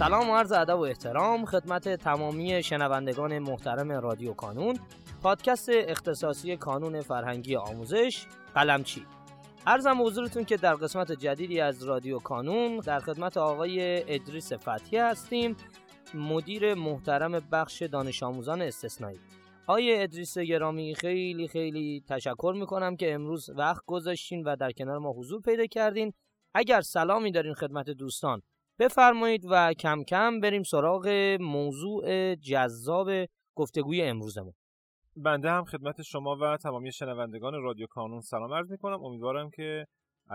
سلام و عرض ادب و احترام خدمت تمامی شنوندگان محترم رادیو کانون پادکست اختصاصی کانون فرهنگی آموزش قلمچی. عرضم حضورتون که در قسمت جدیدی از رادیو کانون در خدمت آقای ادریس فتحی هستیم مدیر محترم بخش دانش آموزان استثنایی. آقای ادریس گرامی خیلی خیلی تشکر می‌کنم که امروز وقت گذاشتین و در کنار ما حضور پیدا کردین. اگر سلامی دارین خدمت دوستان بفرمایید و کم کم بریم سراغ موضوع جذاب گفتگوی امروزمون. بنده هم خدمت شما و تمامی شنوندگان رادیو کانون سلام عرض می‌کنم. امیدوارم که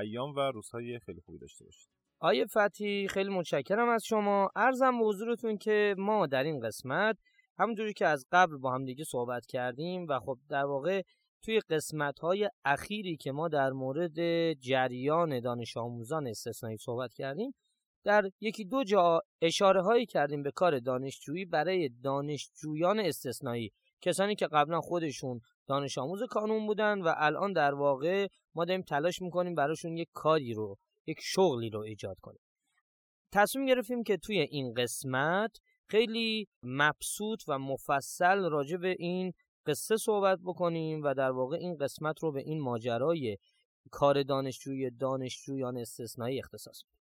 ایام و روزهای خیلی خوبی داشته باشید. آیه فتی خیلی متشکرم از شما. ارزم به حضورتون که ما در این قسمت همونجوری که از قبل با هم دیگه صحبت کردیم و خب در واقع توی قسمت های اخیری که ما در مورد جریان دانش آموزان استثنایی صحبت کردیم در یکی دو جا اشاره هایی کردیم به کار دانشجویی برای دانشجویان استثنایی کسانی که قبلا خودشون دانش آموز کانون بودن و الان در واقع ما داریم تلاش می‌کنیم براشون یک کاری رو یک شغلی رو ایجاد کنیم. تصمیم گرفتیم که توی این قسمت خیلی مبسوط و مفصل راجع به این قصه صحبت بکنیم و در واقع این قسمت رو به این ماجرای کار دانشجوی دانشجویان استثنایی اختصاص بدیم.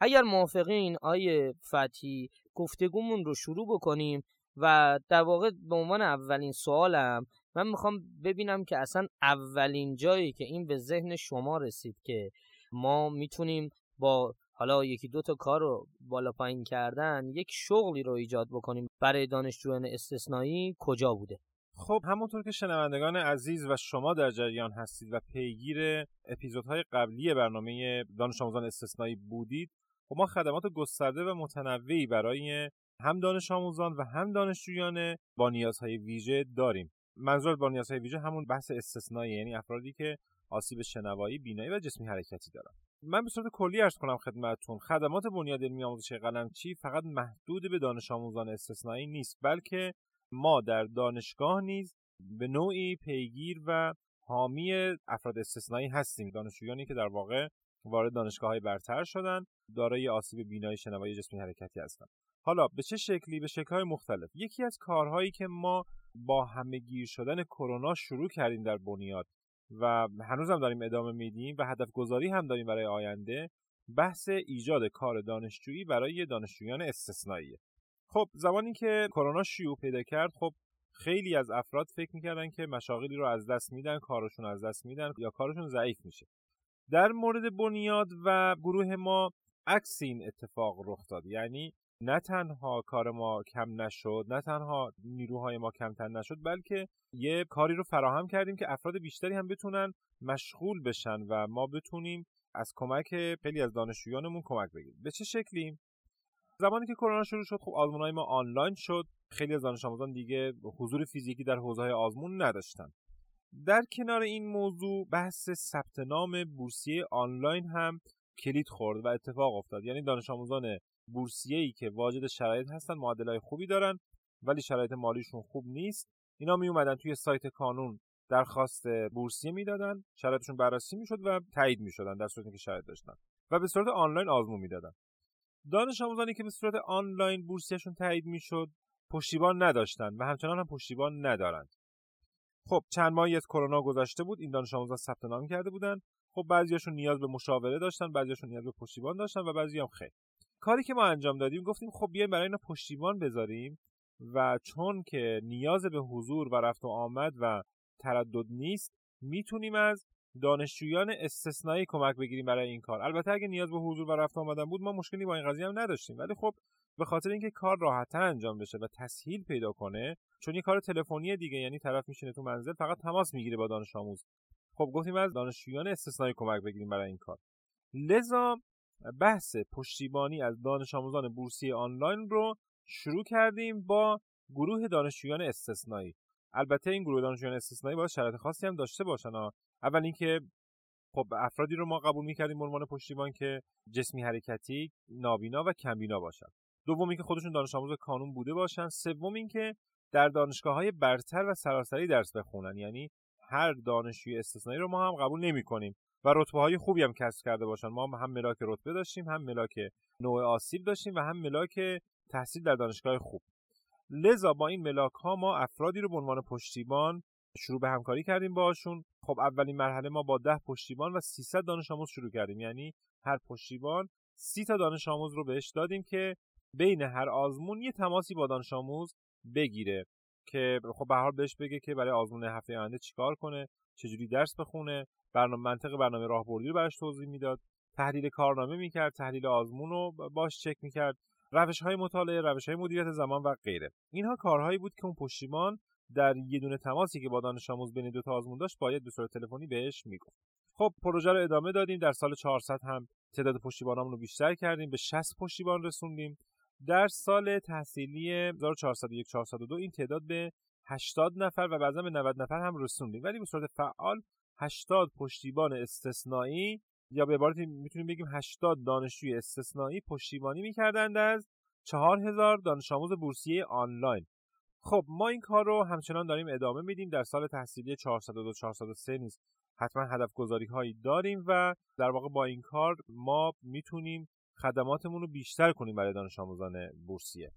اگر موافقین آیه فتی گفتگومون رو شروع بکنیم و در واقع به عنوان اولین سوالم من می‌خوام ببینم که اصلا اولین جایی که این به ذهن شما رسید که ما می‌تونیم با حالا یکی دو تا کار رو بالا پایین کردن یک شغلی رو ایجاد بکنیم برای دانشجویان استثنایی کجا بوده؟ خب همونطور که شنوندگان عزیز و شما در جریان هستید و پیگیر اپیزودهای قبلی برنامه دانش آموزان استثنایی بودید خب ما خدمات گسترده و متنوعی برای هم دانش آموزان و هم دانشجویان با نیازهای ویژه داریم. منظور با نیازهای ویژه همون بحث استثنایی یعنی افرادی که آسیب شنوایی بینایی و جسمی حرکتی دارن. من به صورت کلی ارز کنم خدمتتون خدمات بنیاد علمی آموزش قلمچی فقط محدود به دانش آموزان استثنایی نیست بلکه ما در دانشگاه نیز به نوعی پیگیر و حامی افراد استثنایی هستیم. دانشجویانی که در واقع وارد دانشگاه های برتر شدن دارای آسیب بینایی شنوایی جسمی حرکتی هستند حالا به چه شکلی؟ به شکل‌های مختلف. یکی از کارهایی که ما با همهگیر شدن کرونا شروع کردیم در بنیاد و هنوز هم داریم ادامه میدیم و هدف گذاری هم داریم برای آینده بحث ایجاد کار دانشجویی برای دانشجویان استثنایی خب زمانی که کرونا شیوع پیدا کرد خب خیلی از افراد فکر می‌کردن که مشاغلی رو از دست میدن کارشون از دست میدن یا کارشون ضعیف میشه. در مورد بنیاد و گروه ما عکس این اتفاق رخ داد. یعنی نه تنها کار ما کم نشد نه تنها نیروهای ما کمتر نشد بلکه یه کاری رو فراهم کردیم که افراد بیشتری هم بتونن مشغول بشن و ما بتونیم از کمک خیلی از دانشجویانمون کمک بگیریم. به چه شکلی؟ زمانی که کرونا شروع شد خب آزمونهای ما آنلاین شد. خیلی از دانش آموزان دیگه حضور فیزیکی در حوزه های آزمون نداشتن. در کنار این موضوع بحث ثبت نام بورسیه آنلاین هم کلید خورد و اتفاق افتاد. یعنی دانش آموزان بورسیه ای که واجد شرایط هستن معادلای خوبی دارن ولی شرایط مالیشون خوب نیست. اینا می اومدن توی سایت کانون درخواست بورسیه می‌دادن شرایطشون بررسی می‌شد و تایید می‌شدن در صورتی که شرایط داشتن و به صورت آنلاین آزمون می‌دادن. دانش آموزانی که به صورت آنلاین بورسیهشون تایید می‌شد پشتیبان نداشتن و همچنان هم پشتیبان ندارند. خب چند ماهی از کرونا گذشته بود این دانش آموزان ثبت نام کرده بودن. خب بعضیاشون نیاز به مشاوره داشتن بعضیاشون نیاز به پشتیبان داشتن و بعضی هم خیر. کاری که ما انجام دادیم گفتیم خب بیایم برای اینا پشتیبان بذاریم و چون که نیاز به حضور و رفت و آمد و تردد نیست می‌تونیم از دانشجویان استثنایی کمک بگیریم برای این کار. البته اگه نیاز به حضور و رفت آمدن بود ما مشکلی با این قضیه هم نداشتیم. ولی خب به خاطر اینکه کار راحتتر انجام بشه و تسهیل پیدا کنه چون یه کار تلفنی دیگه یعنی طرف میشینه تو منزل فقط تماس می‌گیره با دانش آموز. خب گفتیم از دانشجویان استثنایی کمک بگیریم برای این کار. لذا بحث پشتیبانی از دانش آموزان بورسی آنلاین رو شروع کردیم با گروه دانشجویان استثنایی. البته این گروه دانشجویان استثنایی باید شرایط خاصی هم داشته باشن. اول اینکه خب افرادی رو ما قبول می‌کردیم به عنوان پشتیبان که جسمی حرکتی نابینا و کمبینا باشن. دوم اینکه خودشون دانش آموز کانون بوده باشن. سوم اینکه در دانشگاه های برتر و سراسری درس بخونن. یعنی هر دانشجوی استثنایی رو ما هم قبول نمی کنیم و رتبه های خوبی هم کسب کرده باشن. ما هم ملاک رتبه داشتیم هم ملاک نوع آسیب داشتیم و هم ملاک تحصیل در دانشگاه خوب. لذا با این ملاک ها ما افرادی رو به عنوان پشتیبان شروع به همکاری کردیم باشون خب اولین مرحله ما با ده پشتیبان و 300 دانش آموز شروع کردیم. یعنی هر پشتیبان سی تا دانش آموز رو بهش دادیم که بین هر آزمون یه تماسی با دانش آموز بگیره که خب به حال بهش بگه که برای آزمون هفته آینده چیکار کنه چجوری درس بخونه برنامه منطق برنامه راهبردی رو براش توضیح می‌داد تحلیل کارنامه می‌کرد تحلیل آزمون رو باش چک می‌کرد روش های مطالعه روش های مدیریت زمان و غیره. اینها کارهایی بود که اون پشتیبان در یه دونه تماسی که با دانش آموز بین دو تا آزمون داشت باید به صورت تلفنی بهش می‌گفت. خب پروژه رو ادامه دادیم در سال 400 هم تعداد پشتیبانامون رو بیشتر کردیم به 60 پشتیبان رسوندیم. در سال تحصیلی 1401 402 این تعداد به 80 نفر و بعضا به 90 نفر هم رسوندیم. ولی به صورت فعال 80 پشتیبان استثنایی یا به عبارتی می‌تونیم بگیم 80 دانشجوی استثنایی پشتیبانی می‌کردند از 4000 دانش آموز بورسیه آنلاین. خب ما این کار رو همچنان داریم ادامه میدیم. در سال تحصیلی 402 403 نیز حتما هدف گذاری هایی داریم و در واقع با این کار ما می‌تونیم خدماتمون رو بیشتر کنیم برای دانش آموزان بورسیه.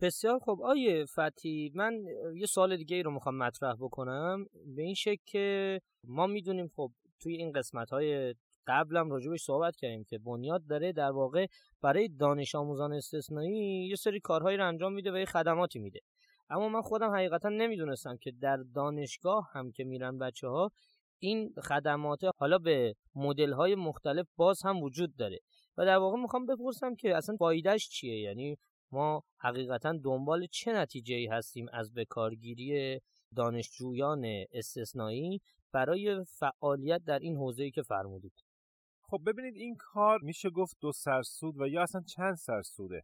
بسیار خب آیه فتی من یه سوال دیگه ای رو می‌خوام مطرح بکنم. به این شکل که ما می‌دونیم خب توی این قسمت های قبلم راجبش صحبت کردیم که بنیاد داره در واقع برای دانش آموزان استثنایی یه سری کارهایی رو انجام میده و یه خدماتی میده. اما من خودم حقیقتا نمی‌دونستم که در دانشگاه هم که میرن بچه ها این خدمات حالا به مدل های مختلف باز هم وجود داره. و در واقع می‌خوام بپرسم که اصلا فایدهش چیه؟ یعنی ما حقیقتا دنبال چه نتیجه ای هستیم از بکارگیری دانشجویان استثنایی برای فعالیت در این حوزه‌ای که فرمودید؟ خب ببینید این کار میشه گفت دو سرسود و یا اصلا چند سرسوده.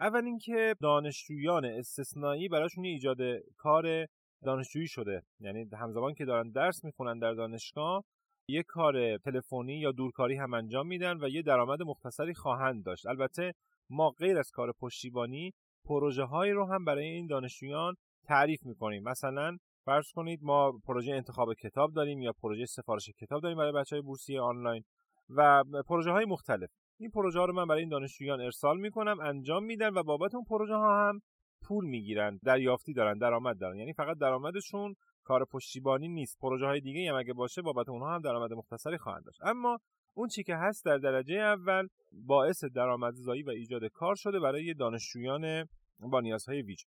اول اینکه دانشجویان استثنایی براشون ایجاد کار دانشجویی شده. یعنی همزمان که دارن درس می‌خونن در دانشگاه یه کار تلفنی یا دورکاری هم انجام میدن و یه درآمد مختصری خواهند داشت. البته ما غیر از کار پشتیبانی پروژه هایی رو هم برای این دانشجویان تعریف می‌کنیم. مثلا فرض کنید ما پروژه انتخاب کتاب داریم یا پروژه سفارش کتاب داریم برای بچه های بورسی آنلاین و پروژه های مختلف. این پروژه ها رو من برای این دانشجویان ارسال می‌کنم انجام میدن و بابت اون پروژه ها هم پول می‌گیرن دریافتی دارن درآمد دارن. یعنی فقط درآمدشون کار پشتیبانی نیست. پروژه های دیگه هم اگه باشه بابت اونها هم درآمد مختصری خواهند داشت. اما اون چی که هست در درجه اول باعث درآمدزایی و ایجاد کار شده برای دانشجویان با نیازهای ویژه.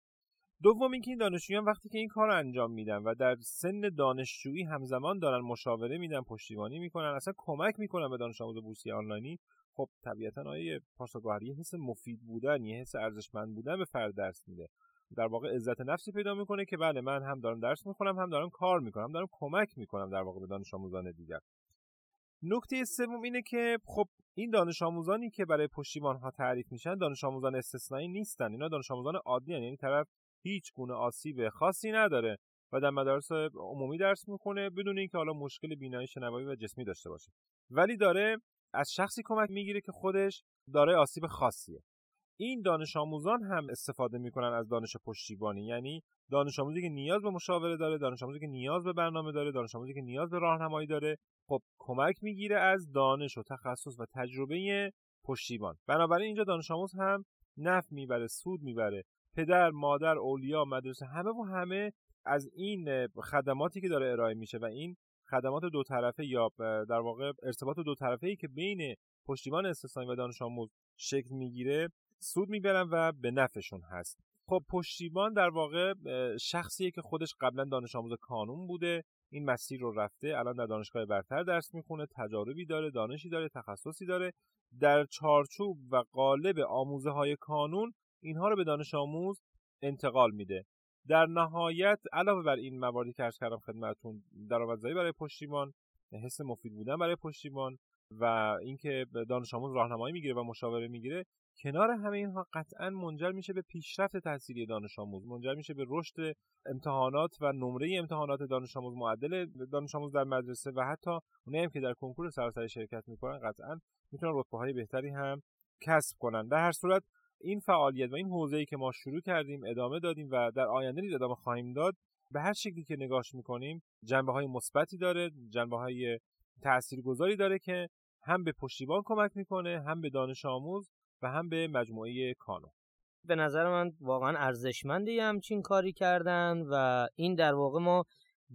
دوم اینکه این دانشجویان وقتی که این کار رو انجام میدن و در سن دانشجویی همزمان دارن مشاوره میدن پشتیبانی می‌کنن اصلا کمک می‌کنن به دانش آموز بورسی آنلاینی خب طبیعتا آیه پاسخگوهر یه حس مفید بودن یه حس ارزشمند بودن به فرد درس میده؟ در واقع عزت نفسی پیدا می‌کنه که بله من هم دارم درس می‌خونم هم دارم کار می‌کنم دارم کمک می‌کنم در واقع به دانش آموزان دیگر نکته سوم اینه که خب این دانش آموزانی که برای پشتیبان ها تعریف میشن دانش آموزان استثنایی نیستن اینا دانش آموزان عادی هن. یعنی طرف هیچ گونه آسیب خاصی نداره و در مدارس عمومی درس می‌کنه بدون اینکه حالا مشکل بینایی شنوایی و جسمی داشته باشه ولی داره از شخصی کمک می‌گیره که خودش داره آسیب خاصیه این دانش آموزان هم استفاده می‌کنن از دانش پشتیبانی. یعنی دانش آموزی که نیاز به مشاوره داره دانش آموزی که نیاز به برنامه داره دانش آموزی که نیاز به راهنمایی داره خب کمک می‌گیره از دانش و تخصص و تجربه پشتیبان. بنابراین اینجا دانش آموز هم نفع می‌بره سود می‌بره. پدر مادر اولیا مدرسه همه و همه از این خدماتی که داره ارائه میشه و این خدمات دو طرفه یا در واقع ارتباط دو طرفه ای که بین پشتیبان استثنایی و دانش آموز شکل می‌گیره سود می‌برن و به نفعشون هست. خب پشتیبان در واقع شخصیه که خودش قبلا دانش آموز کانون بوده. این مسیر رو رفته الان در دانشگاه برتر درس می‌خونه تجاربی داره دانشی داره تخصصی داره. در چارچوب و قالب آموزه های کانون اینها رو به دانش آموز انتقال میده. در نهایت علاوه بر این مواردی که ارز کردم خدمتتون درآمدزایی برای پشتیبان حس مفید بودن برای پشتیبان و اینکه دانش آموز راهنمایی می‌گیره و مشاوره می‌گیره کنار همه اینها قطعا منجر میشه به پیشرفت تحصیلی دانش آموز منجر میشه به رشد امتحانات و نمره امتحانات دانش آموز معدل دانش آموز در مدرسه و حتی اونایی هم که در کنکور سراسری شرکت می‌کنن قطعا می‌تونن رتبه های بهتری هم کسب کنن. در هر صورت این فعالیت و این حوزه‌ای که ما شروع کردیم ادامه دادیم و در آینده نیز ادامه خواهیم داد به هر شکلی که نگاش می‌کنیم جنبه های مثبتی داره جنبه های تاثیرگذاری داره که هم به پشتیبان کمک می‌کنه هم به دانش آموز و هم به مجموعه کانون به نظر من واقعا ارزشمندی همچین کاری کردن و این در واقع ما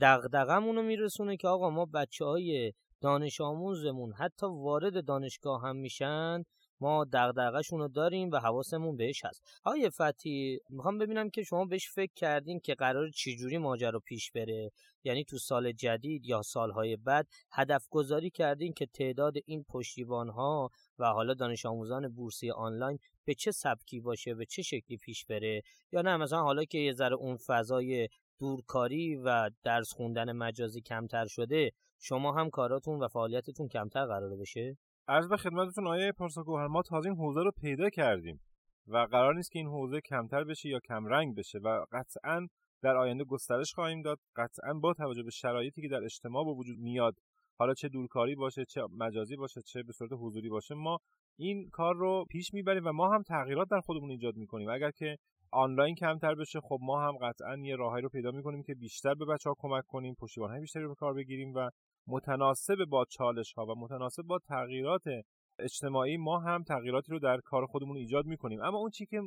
دغدغمون رو میرسونه که آقا ما بچه های دانش آموزمون حتی وارد دانشگاه هم میشن ما دغدغه‌شون رو داریم و حواسمون بهش هست. آقای فتی می‌خوام ببینم که شما بهش فکر کردین که قرار چجوری ماجرا پیش بره؟ یعنی تو سال جدید یا سالهای بعد هدف گذاری کردین که تعداد این پشتیبان ها و حالا دانش آموزان بورسی آنلاین به چه سبکی باشه به چه شکلی پیش بره؟ یا نه مثلا حالا که یه ذره اون فضای دورکاری و درس خوندن مجازی کمتر شده شما هم کاراتون و فعالیتتون کمتر قرار بشه؟ عرض به خدمتتون آیه پارسا ما تازه این حوزه رو پیدا کردیم و قرار نیست که این حوزه کمتر بشه یا کم رنگ بشه و قطعا در آینده گسترش خواهیم داد قطعا با توجه به شرایطی که در اجتماع به وجود میاد حالا چه دورکاری باشه چه مجازی باشه چه به صورت حضوری باشه ما این کار رو پیش می‌بریم و ما هم تغییرات در خودمون ایجاد می‌کنیم. اگر که آنلاین کمتر بشه خب ما هم قطعا یه راههایی رو پیدا می‌کنیم که بیشتر به بچه ها کمک کنیم پشتیبان بیشتری رو به کار بگیریم و متناسب با چالش ها و متناسب با تغییرات اجتماعی ما هم تغییراتی رو در کار خودمون ایجاد می‌کنیم. اما اون چی که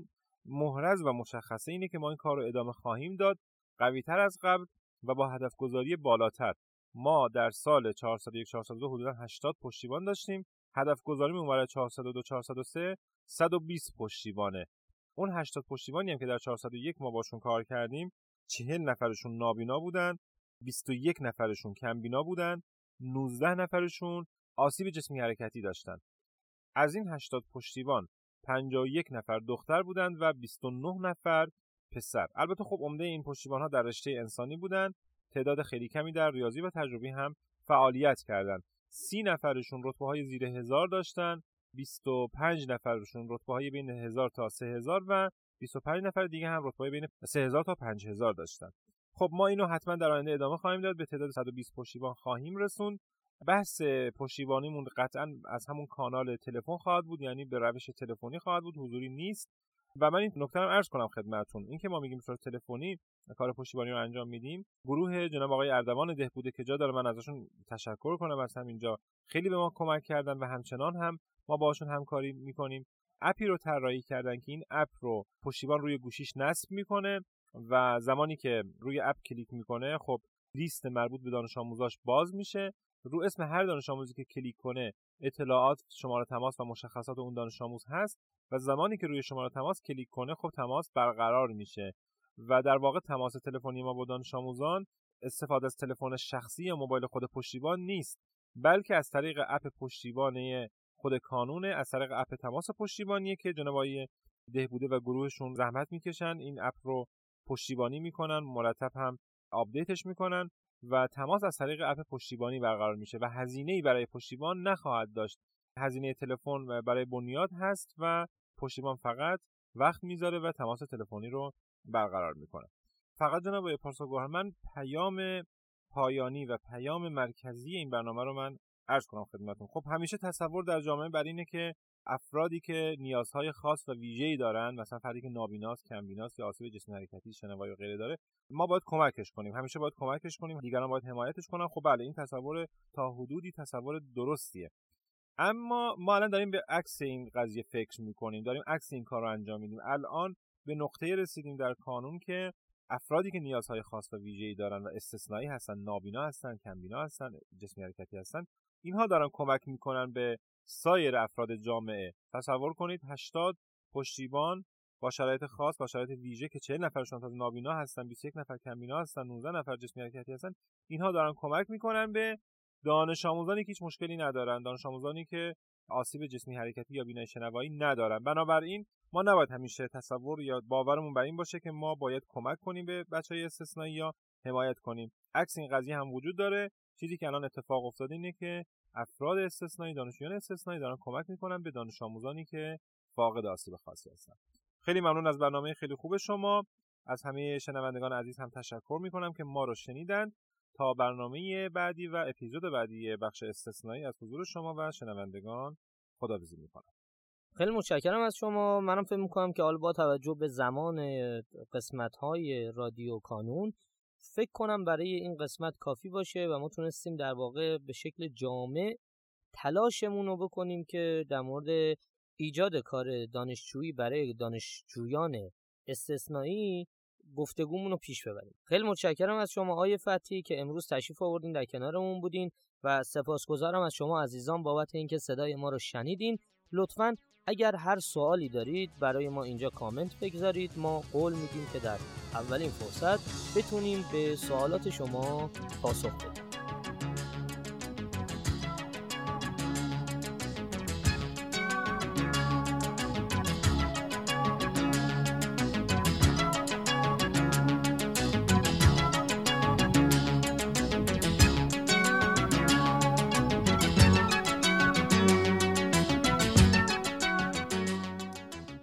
محرز و مشخصه اینه که ما این کار رو ادامه خواهیم داد قویتر از قبل و با هدف گذاری بالاتر. ما در سال 401 402 حدودا 80 پشتیبان داشتیم. هدف گذاریمون برای 402 403 120 پشتیبانه. اون 80 پشتیبانی هم که در 401 ما باشون کار کردیم 40 نفرشون نابینا بودن. 21 نفرشون کمبینا بودن 19 نفرشون آسیب جسمی حرکتی داشتن. از این 80 پشتیبان 51 نفر دختر بودند و 29 نفر پسر. البته خب عمده این پشتیبان ها در رشته انسانی بودند تعداد خیلی کمی در ریاضی و تجربی هم فعالیت کردند سی نفرشون رتبه های زیر هزار داشتن 25 نفرشون رتبه های بین 1000 تا 3000 و 25 نفر دیگه هم رتبه بین 3000 تا 5000 داشتن. خب ما اینو حتما در آینده ادامه خواهیم داد. به تعداد 120 پشتیبان خواهیم رسوند. بحث پشتیبانیمون قطعا از همون کانال تلفن خواهد بود یعنی به روش تلفنی خواهد بود حضوری نیست. و من این نکته رو عرض کنم خدمتتون. اینکه ما میگیم صورت تلفنی کار پشتیبانی رو انجام میدیم گروه جناب آقای اردوان ده بوده که جا داره من ازشون تشکر کنم. از همینجا خیلی به ما کمک کردن و همچنان هم ما باشون همکاری می‌کنیم. اپی رو طراحی کردن که این اپ رو پشتیبان روی گوشیش نصب می‌کنه. و زمانی که روی اپ کلیک می‌کنه خب لیست مربوط به دانش آموزاش باز میشه. رو اسم هر دانش آموزی که کلیک کنه اطلاعات شماره تماس و مشخصات اون دانش آموز هست و زمانی که روی شماره تماس کلیک کنه خب تماس برقرار میشه. و در واقع تماس تلفنی ما با دانش آموزان استفاده از تلفن شخصی یا موبایل خود پشتیبان نیست بلکه از طریق اپ پشتیبانی خود کانونه از طریق اپ تماس پشتیبانیه که جناب دهبوده و گروهشون زحمت می‌کشن. این اپ رو پشتیبانی می‌کنن مرتب هم update ش می‌کنن و تماس از طریق اپ پشتیبانی برقرار میشه و هزینه ای برای پشتیبان نخواهد داشت. هزینه تلفن برای بنیاد هست و پشتیبان فقط وقت می‌ذاره و تماس تلفنی رو برقرار می‌کنه. فقط جناب پارسا من پیام پایانی و پیام مرکزی این برنامه رو من عرض کنم خدمتون خب همیشه تصور در جامعه بر اینه که افرادی که نیازهای خاص و ویژه‌ای دارن مثلا فردی که نابیناست کمبیناست یا آسیب جسمی حرکتی شنوایی و غیره داره ما باید کمکش کنیم. همیشه باید کمکش کنیم. دیگران باید حمایتش کنن. خب بله این تصور تا حدودی تصور درستیه. اما ما الان داریم به عکس این قضیه فکر می‌کنیم. داریم عکس این کار رو انجام میدیم. الان به نقطه رسیدیم در کانون که افرادی که نیازهای خاص و ویژه‌ای دارن و استثنایی هستن نابینا هستن کمبینا هستن جسمی حرکتی هستن اینها دارن کمک می‌کنن به سایر افراد جامعه. تصور کنید 80 پشتیبان با شرایط خاص با شرایط ویژه که 40 نفرشون تا نابینا هستن 21 نفر کمبینا هستن 19 نفر جسمی حرکتی هستن اینها دارن کمک می‌کنن به دانش آموزانی که هیچ مشکلی ندارن. دانش آموزانی که آسیب جسمی حرکتی یا بینایی شنوایی ندارن. بنابراین ما نباید همیشه تصور یا باورمون بر این باشه که ما باید کمک کنیم به بچه های استثنایی یا حمایت کنیم. عکس این قضیه هم وجود داره. چیزی که الان اتفاق افتاده اینه که افراد استثنایی دانشجویان استثنایی دارن کمک می‌کنن به دانش آموزانی که فاقد آسیب خاصی هستن. خیلی ممنون از برنامه خیلی خوب شما. از همه شنوندگان عزیز هم تشکر می‌کنم که ما رو شنیدن. تا برنامه بعدی و اپیزود بعدی بخش استثنایی از حضور شما و شنوندگان خداحافظی می‌کنم. خیلی متشکرم از شما. منم فکر می‌کنم که حالا با توجه به زمان قسمت های رادیو کانون فکر کنم برای این قسمت کافی باشه و ما تونستیم در واقع به شکل جامع تلاشمون رو بکنیم که در مورد ایجاد کار دانشجویی برای دانشجویان استثنایی گفتگومون رو پیش ببریم. خیلی متشکرم از شما آقای فتی که امروز تشریف آوردین در کنارمون بودین و سپاسگزارم از شما عزیزان بابت اینکه صدای ما رو شنیدین. لطفا اگر هر سوالی دارید برای ما اینجا کامنت بگذارید. ما قول میدیم که در اولین فرصت بتونیم به سوالات شما پاسخ بدیم.